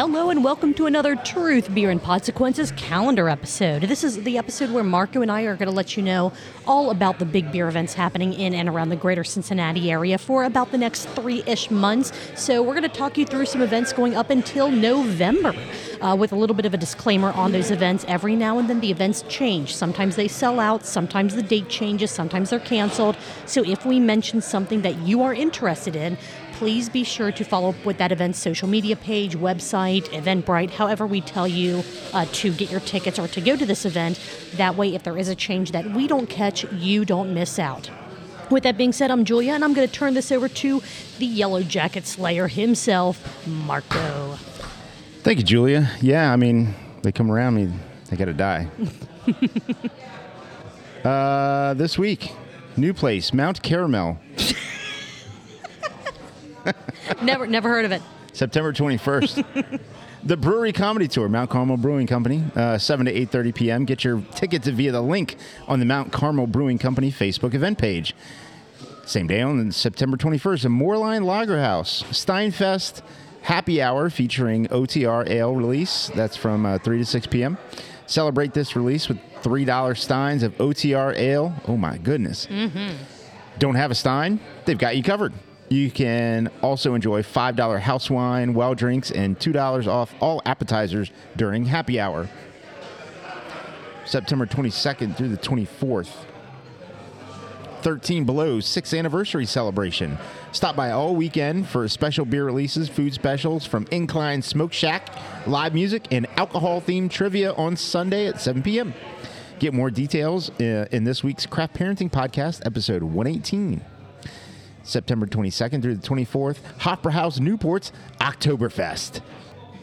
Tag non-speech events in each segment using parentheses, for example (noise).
Hello and welcome to another Truth, Beer, and Consequences calendar episode. This is the episode where Marco and I are going to let you know all about the big beer events happening in and around the greater Cincinnati area for about the next three ish months. So, we're going to talk you through some events going up until November uh, with a little bit of a disclaimer on those events. Every now and then the events change. Sometimes they sell out, sometimes the date changes, sometimes they're canceled. So, if we mention something that you are interested in, please be sure to follow up with that event's social media page, website, Eventbrite, however we tell you uh, to get your tickets or to go to this event. That way, if there is a change that we don't catch, you don't miss out. With that being said, I'm Julia, and I'm going to turn this over to the Yellow Jacket Slayer himself, Marco. Thank you, Julia. Yeah, I mean, they come around me, they got to die. (laughs) uh, this week, new place, Mount Caramel. (laughs) never, never heard of it. September 21st. (laughs) the Brewery Comedy Tour, Mount Carmel Brewing Company, uh, 7 to 8.30 p.m. Get your tickets via the link on the Mount Carmel Brewing Company Facebook event page. Same day on September 21st, a Moerlein Lager House, Steinfest Happy Hour featuring OTR Ale release. That's from uh, 3 to 6 p.m. Celebrate this release with $3 steins of OTR Ale. Oh my goodness. Mm-hmm. Don't have a stein? They've got you covered. You can also enjoy $5 house wine, well drinks, and $2 off all appetizers during happy hour. September 22nd through the 24th. 13 Below 6th anniversary celebration. Stop by all weekend for special beer releases, food specials from Incline Smoke Shack, live music, and alcohol themed trivia on Sunday at 7 p.m. Get more details uh, in this week's Craft Parenting Podcast, episode 118. September 22nd through the 24th, Hofbräuhaus Newport's Oktoberfest.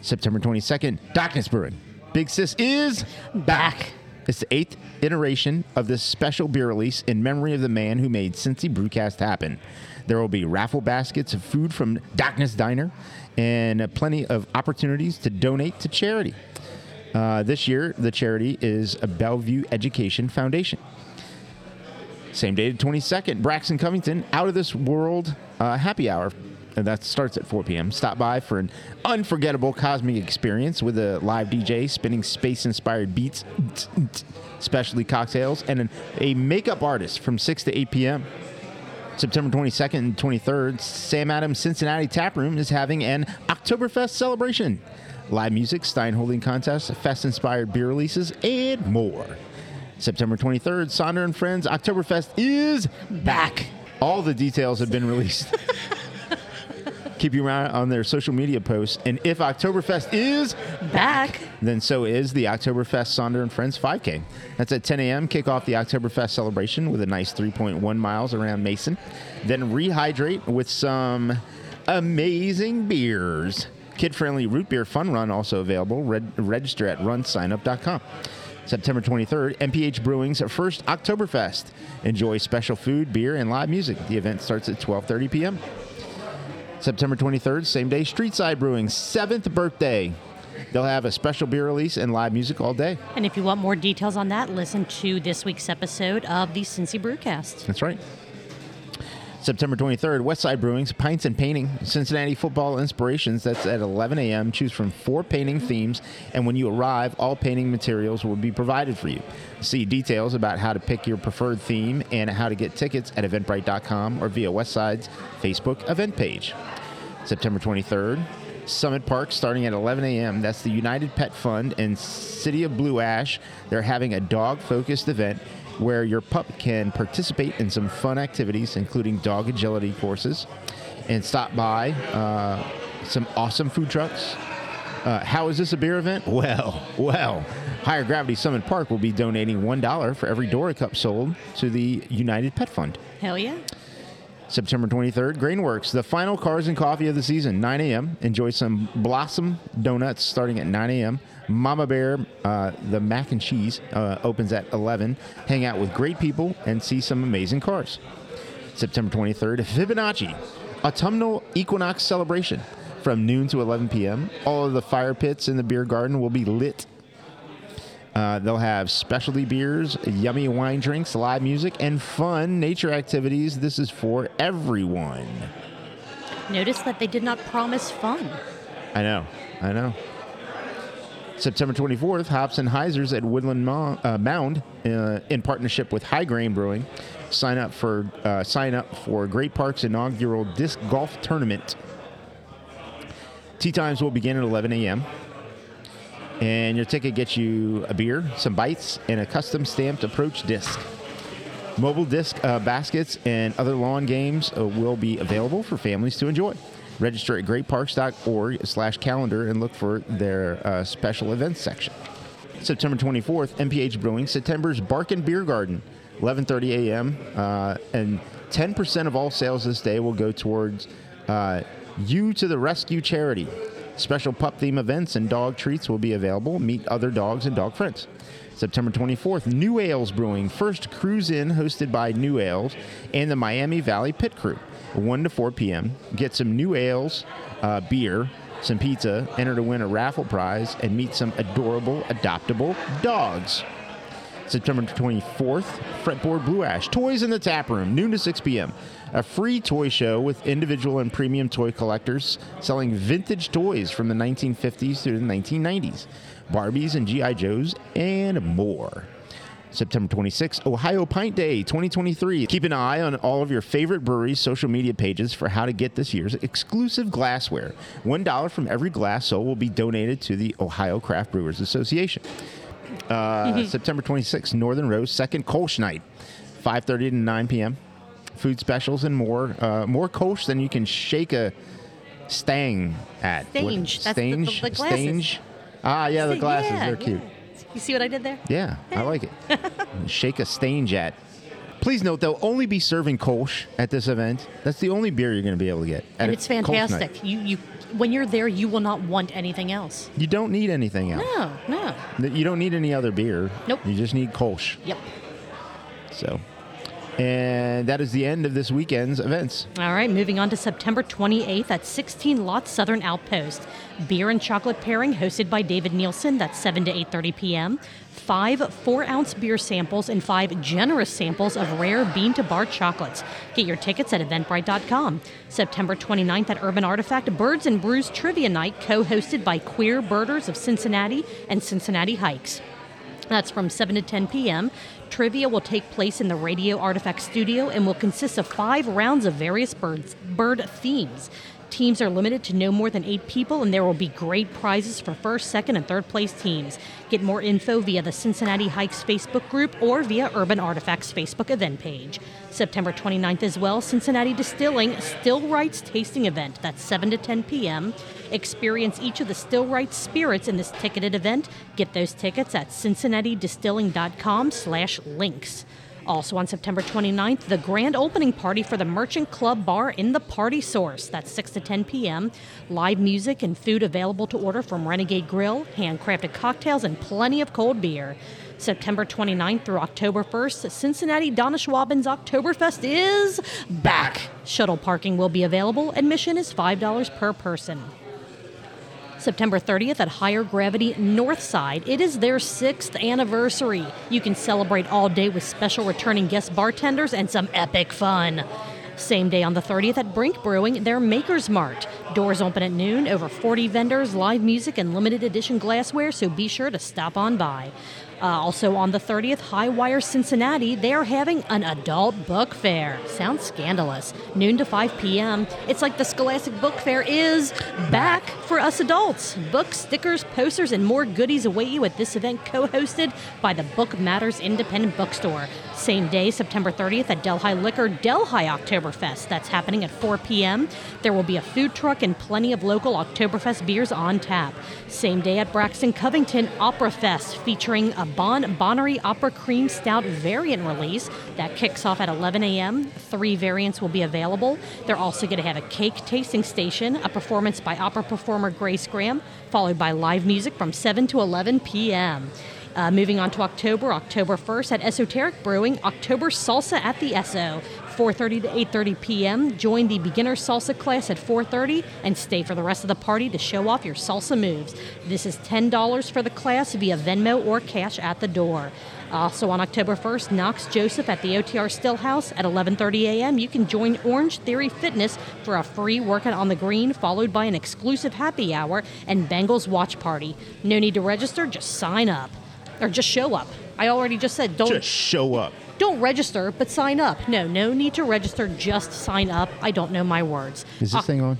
September 22nd, Darkness Brewing. Big Sis is back. It's the eighth iteration of this special beer release in memory of the man who made Cincy Brewcast happen. There will be raffle baskets of food from Darkness Diner and plenty of opportunities to donate to charity. Uh, this year, the charity is a Bellevue Education Foundation. Same day, the 22nd, Braxton Covington, Out of This World uh, Happy Hour. And that starts at 4 p.m. Stop by for an unforgettable cosmic experience with a live DJ spinning space inspired beats, specialty cocktails, and an, a makeup artist from 6 to 8 p.m. September 22nd and 23rd, Sam Adams Cincinnati Tap Room is having an Oktoberfest celebration. Live music, Stein holding contest, fest inspired beer releases, and more. September 23rd, Sonder and Friends Oktoberfest is back. All the details have been released. (laughs) Keep you around on their social media posts. And if Oktoberfest is back, then so is the Oktoberfest Sonder and Friends 5K. That's at 10 a.m. Kick off the Oktoberfest celebration with a nice 3.1 miles around Mason. Then rehydrate with some amazing beers. Kid friendly root beer fun run also available. Red, register at runsignup.com. September 23rd, MPH Brewing's first Oktoberfest. Enjoy special food, beer, and live music. The event starts at 12:30 p.m. September 23rd, same day, Streetside Brewing's seventh birthday. They'll have a special beer release and live music all day. And if you want more details on that, listen to this week's episode of the Cincy Brewcast. That's right. September 23rd, Westside Brewing's Pints and Painting, Cincinnati Football Inspirations. That's at 11 a.m. Choose from four painting themes, and when you arrive, all painting materials will be provided for you. See details about how to pick your preferred theme and how to get tickets at eventbrite.com or via Westside's Facebook event page. September 23rd, Summit Park starting at 11 a.m. That's the United Pet Fund and City of Blue Ash. They're having a dog focused event where your pup can participate in some fun activities, including dog agility courses, and stop by uh, some awesome food trucks. Uh, how is this a beer event? Well, well, Higher Gravity Summit Park will be donating $1 for every Dora Cup sold to the United Pet Fund. Hell yeah. September 23rd, Grainworks, the final cars and coffee of the season, 9 a.m. Enjoy some Blossom Donuts starting at 9 a.m. Mama Bear, uh, the mac and cheese, uh, opens at 11. Hang out with great people and see some amazing cars. September 23rd, Fibonacci, autumnal equinox celebration from noon to 11 p.m. All of the fire pits in the beer garden will be lit. Uh, they'll have specialty beers, yummy wine drinks, live music, and fun nature activities. This is for everyone. Notice that they did not promise fun. I know. I know. September 24th, Hops and Hyzers at Woodland Mo- uh, Mound uh, in partnership with High Grain Brewing. Sign up for uh, sign up for Great Park's inaugural disc golf tournament. Tee times will begin at 11 a.m. And your ticket gets you a beer, some bites, and a custom stamped approach disc. Mobile disc uh, baskets and other lawn games uh, will be available for families to enjoy. Register at greatparks.org slash calendar and look for their uh, special events section. September 24th, MPH Brewing, September's Barkin Beer Garden, 11:30 a.m. Uh, and 10% of all sales this day will go towards uh, You to the Rescue charity. Special pup theme events and dog treats will be available. Meet other dogs and dog friends. September 24th, New Ales Brewing, first cruise in hosted by New Ales and the Miami Valley Pit Crew, 1 to 4 p.m. Get some New Ales uh, beer, some pizza, enter to win a raffle prize, and meet some adorable, adoptable dogs. September 24th, Fretboard Blue Ash, Toys in the Tap Room, noon to 6 p.m. A free toy show with individual and premium toy collectors selling vintage toys from the 1950s through the 1990s, Barbies and G.I. Joes, and more. September 26th, Ohio Pint Day 2023. Keep an eye on all of your favorite breweries' social media pages for how to get this year's exclusive glassware. $1 from every glass sold will be donated to the Ohio Craft Brewers Association. Uh, September 26th, Northern Row's second Kolsch night, 5:30 to 9 p.m. Food specials and more. Uh, more Kolsch than you can shake a stang at. What- Stange. That's the- the- the glasses. Stange. Ah, yeah, the glasses. Yeah, They're cute. yeah. You see what I did there? Yeah, I like it. (laughs) Shake a stange at. Please note they'll only be serving Kolsch at this event. That's the only beer you're going to be able to get. And it's fantastic. You you when you're there, you will not want anything else. You don't need anything else. No, no. You don't need any other beer. Nope. You just need Kolsch. Yep. So, and that is the end of this weekend's events. All right, moving on to September 28th at 16 Lot Southern Outpost. Beer and chocolate pairing hosted by David Nielsen. That's 7 to 8.30 p.m. Five four-ounce beer samples and five generous samples of rare bean-to-bar chocolates. Get your tickets at eventbrite.com. September 29th at Urban Artifact, Birds and Brews Trivia Night, co-hosted by Queer Birders of Cincinnati and Cincinnati Hikes. That's from 7 to 10 p.m. Trivia will take place in the Radio Artifact Studio and will consist of five rounds of various birds, bird themes. Teams are limited to no more than eight people, and there will be great prizes for first, second, and third place teams. Get more info via the Cincinnati Hikes Facebook group or via Urban Artifacts Facebook event page. September 29th as well, Cincinnati Distilling Still Rights Tasting Event. That's 7 to 10 p.m. Experience each of the Still Rights spirits in this ticketed event. Get those tickets at cincinnatidistilling.com slash links. Also on September 29th, the grand opening party for the Merchant Club Bar in the Party Source. That's 6 to 10 p.m. Live music and food available to order from Renegade Grill, handcrafted cocktails, and plenty of cold beer. September 29th through October 1st, Cincinnati Donna Oktoberfest is back. Shuttle parking will be available. Admission is $5 per person. September 30th at Higher Gravity Northside. It is their sixth anniversary. You can celebrate all day with special returning guest bartenders and some epic fun. Same day on the 30th at Brink Brewing, their Maker's Mart. Doors open at noon, over 40 vendors, live music, and limited edition glassware, so be sure to stop on by. Uh, also on the 30th, Highwire Cincinnati, they're having an adult book fair. Sounds scandalous. Noon to 5 p.m. It's like the Scholastic Book Fair is back for us adults. Books, stickers, posters, and more goodies await you at this event co hosted by the Book Matters Independent Bookstore. Same day, September 30th at Delhi Liquor Delhi Oktoberfest. That's happening at 4 p.m. There will be a food truck and plenty of local Oktoberfest beers on tap. Same day at Braxton Covington Opera Fest featuring a BonBonerie Opera Cream Stout variant release that kicks off at 11 a.m. Three variants will be available. They're also going to have a cake tasting station, a performance by opera performer Grace Graham, followed by live music from 7 to 11 p.m. Uh, moving on to October, October 1st at Esoteric Brewing, October Salsa at the Esso, 4:30 to 8:30 p.m. Join the beginner salsa class at 4:30 and stay for the rest of the party to show off your salsa moves. This is $10 for the class via Venmo or cash at the door. Also on October 1st, Knox Joseph at the OTR Stillhouse at 11:30 a.m. You can join Orange Theory Fitness for a free workout on the green, followed by an exclusive happy hour and Bengals watch party. No need to register, just sign up or just show up. I already just said don't Just show up. Don't register, but sign up. No, no need to register, just sign up. I don't know my words. Is this Oc- thing on?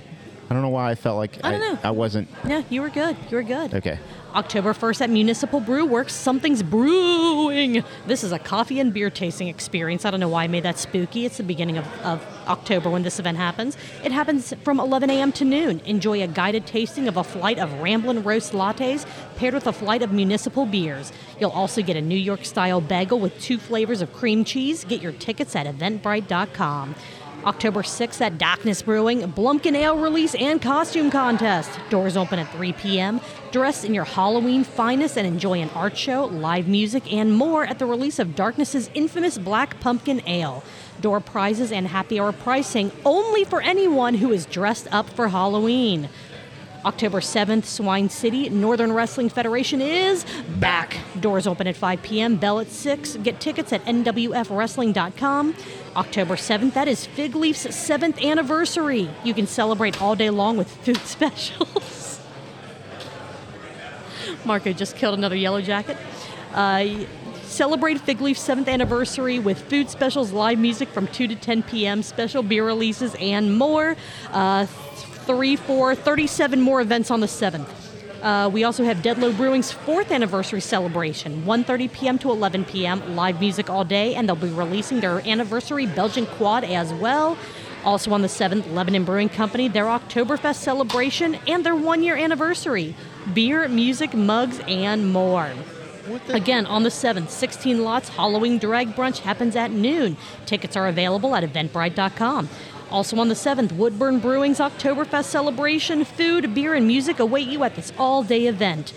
I don't know why I felt like I know. I wasn't. No, you were good. You were good. Okay. October 1st at Municipal Brew Works, something's brewing. This is a coffee and beer tasting experience. I don't know why I made that spooky. It's the beginning of, of October when this event happens. It happens from 11 a.m. to noon. Enjoy a guided tasting of a flight of Ramblin' Roast lattes paired with a flight of municipal beers. You'll also get a New York style bagel with two flavors of cream cheese. Get your tickets at eventbrite.com. October 6th at Darkness Brewing, Blumpkin Ale release and costume contest. Doors open at 3 p.m. Dress in your Halloween finest and enjoy an art show, live music, and more at the release of Darkness's infamous Black Pumpkin Ale. Door prizes and happy hour pricing only for anyone who is dressed up for Halloween. October 7th, Swine City, Northern Wrestling Federation is back. Doors open at 5 p.m., bell at 6. Get tickets at nwfwrestling.com. October 7th, that is Fig Leaf's 7th anniversary. You can celebrate all day long with food (laughs) specials. Marco just killed another yellow jacket. Uh, celebrate Fig Leaf's 7th anniversary with food specials, live music from 2 to 10 p.m., special beer releases, and more. Uh, three, four, 37 more events on the 7th. Uh, we also have Deadlow Brewing's fourth anniversary celebration, 1.30 p.m. to 11 p.m., live music all day, and they'll be releasing their anniversary Belgian quad as well. Also on the 7th, Lebanon Brewing Company, their Oktoberfest celebration and their one year anniversary. Beer, music, mugs, and more. Again, on the 7th, 16 lots Halloween drag brunch happens at noon. Tickets are available at eventbrite.com. Also on the 7th, Woodburn Brewing's Oktoberfest celebration, food, beer, and music await you at this all day event.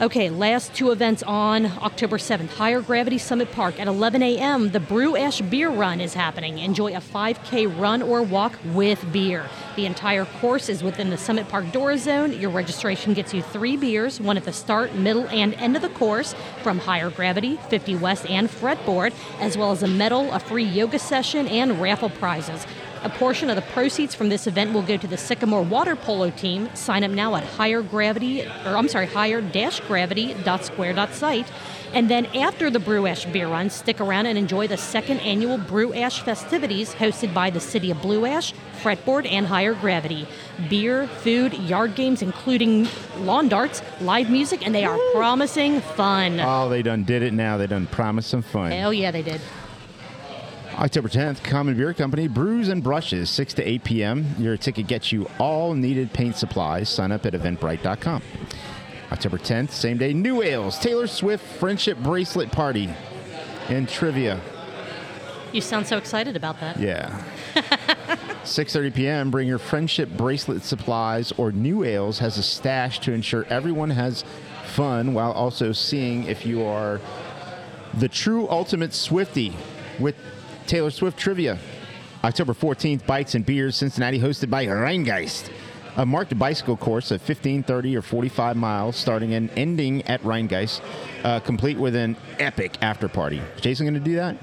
Okay, last two events on October 7th. Higher Gravity Summit Park at 11 a.m. The Brew Ash Beer Run is happening. Enjoy a 5K run or walk with beer. The entire course is within the Summit Park Dora Zone. Your registration gets you three beers, one at the start, middle, and end of the course from Higher Gravity, 50 West, and Fretboard, as well as a medal, a free yoga session, and raffle prizes. A portion of the proceeds from this event will go to the Sycamore Water Polo team. Sign up now at higher gravity, or I'm sorry, Higher-Dash-Gravity.square.site, And then after the Brew Ash Beer Run, stick around and enjoy the second annual Brew Ash festivities hosted by the City of Blue Ash, Fretboard, and Higher Gravity. Beer, food, yard games, including lawn darts, live music, and they are promising fun. Oh, they done did it now. They done promised some fun. Hell yeah, they did. October 10th, Common Beer Company, Brews and Brushes, 6 to 8 p.m. Your ticket gets you all needed paint supplies. Sign up at eventbrite.com. October 10th, same day, New Ales, Taylor Swift Friendship Bracelet Party and Trivia. You sound so excited about that. Yeah. (laughs) 6:30 p.m. Bring your friendship bracelet supplies or New Ales has a stash to ensure everyone has fun while also seeing if you are the true ultimate Swifty with Taylor Swift trivia. October 14th, Bikes and Beers, Cincinnati, hosted by Rheingeist. A marked bicycle course of 15, 30, or 45 miles, starting and ending at Rheingeist, uh, complete with an epic after party. Is Jason going to do that?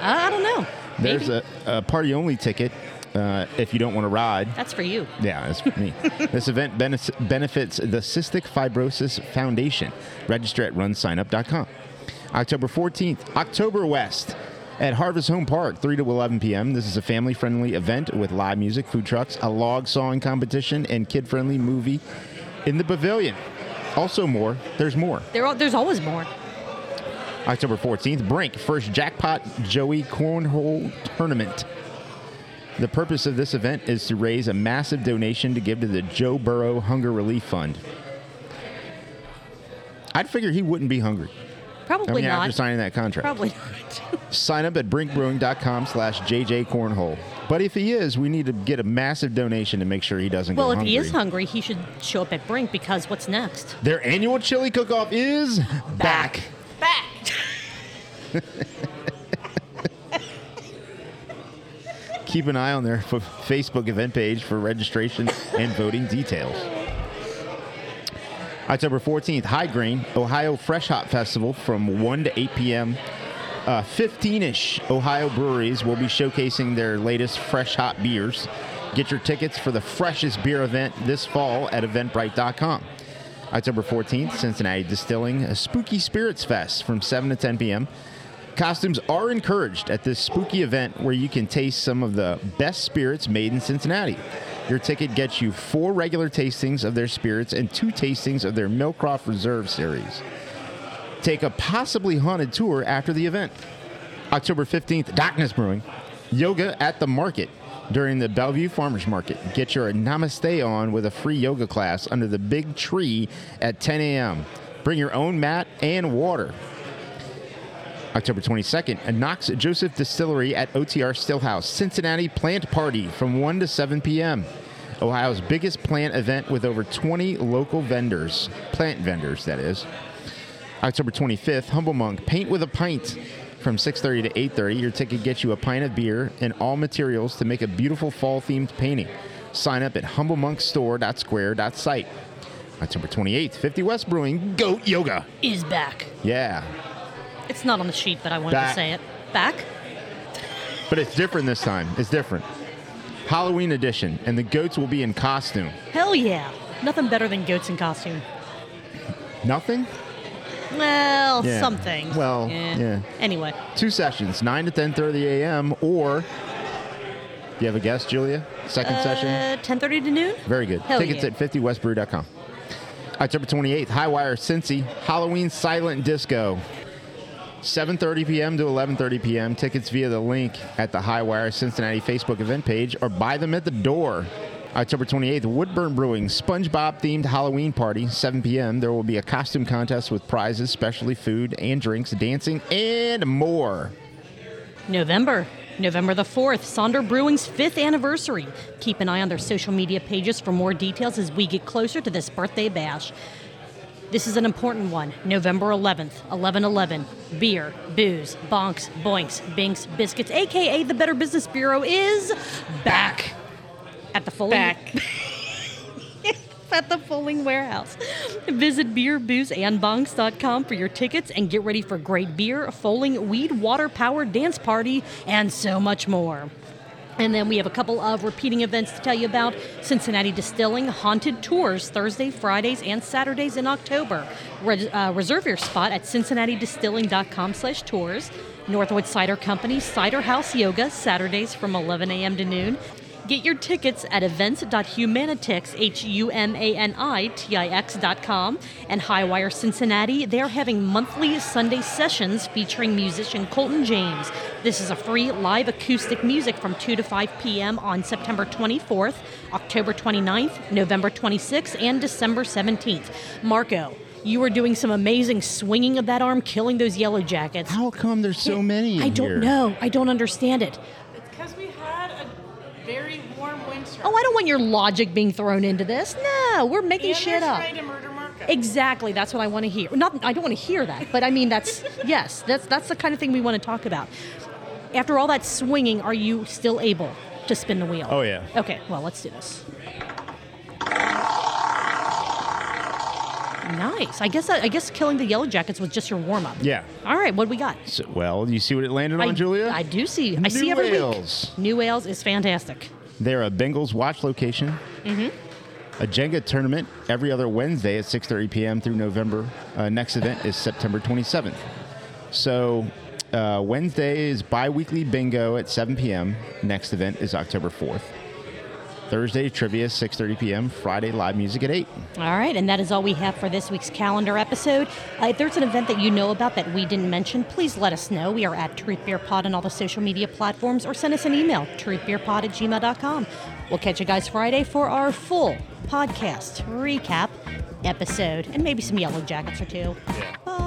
I don't know. There's a, a party only ticket uh, if you don't want to ride. That's for you. Yeah, that's for me. (laughs) this event bene- benefits the Cystic Fibrosis Foundation. Register at runsignup.com. October 14th, October West at Harvest Home Park, 3 to 11 p.m. This is a family friendly event with live music, food trucks, a log sawing competition, and kid friendly movie in the pavilion. Also, more. There's more. There, are- there's always more. October 14th, Brink, first jackpot Joey Cornhole Tournament. The purpose of this event is to raise a massive donation to give to the Joe Burrow Hunger Relief Fund. I'd figure he wouldn't be hungry. I Probably mean, after signing that contract. Probably not. (laughs) Sign up at brinkbrewing.com slash JJ Cornhole. But if he is, we need to get a massive donation to make sure he doesn't well, if hungry. he is hungry, he should show up at Brink because what's next? Their annual chili cook-off is back. Back. (laughs) Keep an eye on their Facebook event page for registration and voting details. October 14th, High Grain, Ohio Fresh Hop Festival from 1 to 8 p.m. Uh, 15 ish Ohio breweries will be showcasing their latest fresh hop beers. Get your tickets for the freshest beer event this fall at eventbrite.com. October 14th, Cincinnati Distilling, a Spooky Spirits Fest from 7 to 10 p.m. Costumes are encouraged at this spooky event where you can taste some of the best spirits made in Cincinnati. Your ticket gets you four regular tastings of their spirits and two tastings of their Millcroft Reserve series. Take a possibly haunted tour after the event. October 15th, Darkness Brewing, yoga at the market during the Bellevue Farmers Market. Get your namaste on with a free yoga class under the big tree at 10 a.m. Bring your own mat and water. October 22nd, a Knox Joseph Distillery at OTR Stillhouse, Cincinnati Plant Party from 1 to 7 p.m. Ohio's biggest plant event with over 20 local vendors, plant vendors, that is. October 25th, Humble Monk, Paint with a Pint from 6.30 to 8.30. Your ticket gets you a pint of beer and all materials to make a beautiful fall-themed painting. Sign up at humblemonkstore.square.site. October 28th, 50 West Brewing, Goat Yoga. Is back. Yeah, It's not on the sheet, but I wanted Back. to say it. Back? but it's different this time. It's different. Halloween edition, and the goats will be in costume. Hell yeah. Nothing better than goats in costume. Nothing? Well, Yeah. some things. Well, Eh. yeah. Anyway, Two sessions, 9 to 10.30 a.m., or... Do you have a guess, Julia? Second session? uh, 10:30 to noon. Very good. Hell Tickets yeah. at 50westbrew.com. October 28th, Highwire Cincy, Halloween Silent Disco. 7.30 p.m. to 11.30 p.m. Tickets via the link at the Highwire Cincinnati Facebook event page or buy them at the door. October 28th, Woodburn Brewing, SpongeBob themed Halloween party, 7 p.m. There will be a costume contest with prizes, specialty food and drinks, dancing, and more. November. November the 4th, Sonder Brewing's fifth anniversary. Keep an eye on their social media pages for more details as we get closer to this birthday bash. This is an important one. November 11th, 1111. Beer, booze, bonks, boinks, binks, biscuits, aka the Better Business Bureau, is back at the Fulling. Back. (laughs) at the Fulling Warehouse. Visit beerboozeandbonks.com for your tickets and get ready for great beer, Fulling weed water powered dance party, and so much more. And then we have a couple of repeating events to tell you about. Cincinnati Distilling Haunted Tours Thursday, Fridays, and Saturdays in October. Re- uh, reserve your spot at cincinnatidistilling.com slash tours. Northwood Cider Company Cider House Yoga Saturdays from 11 a.m. to noon. Get your tickets at events.humanitix, and Highwire Cincinnati. They're having monthly Sunday sessions featuring musician Colton James. This is a free live acoustic music from 2 to 5 p.m. on September 24th, October 29th, November 26th, and December 17th. Marco, you were doing some amazing swinging of that arm, killing those yellow jackets. How come there's so many I don't here? know. I don't understand it. It's because we had a very warm winter. Oh, I don't want your logic being thrown into this. No, we're making and shit up. trying to murder Marco. Exactly. That's what I want to hear. Not, I don't want to hear that, but I mean, that's (laughs) yes, that's that's the kind of thing we want to talk about. After all that swinging, are you still able to spin the wheel? Oh, yeah. Okay. Well, let's do this. Nice. I guess I guess killing the yellow jackets was just your warm up. Yeah. All right. What do we got? So, well, you see what it landed on, I, Julia? I do see. I see New every Ales. week. New Ales is fantastic. They're a Bengals watch location. Mm-hmm. A Jenga tournament every other Wednesday at 6:30 p.m. through November. Uh, next event is September 27th. So uh, Wednesday is bi-weekly bingo at 7 p.m. Next event is October 4th. Thursday trivia 6:30 p.m. Friday live music at 8. All right, and that is all we have for this week's calendar episode. Uh, if there's an event that you know about that we didn't mention, please let us know. We are at Truth Beer Pod on all the social media platforms, or send us an email, truthbeerpod at gmail.com. We'll catch you guys Friday for our full podcast recap episode, and maybe some yellow jackets or two. Yeah.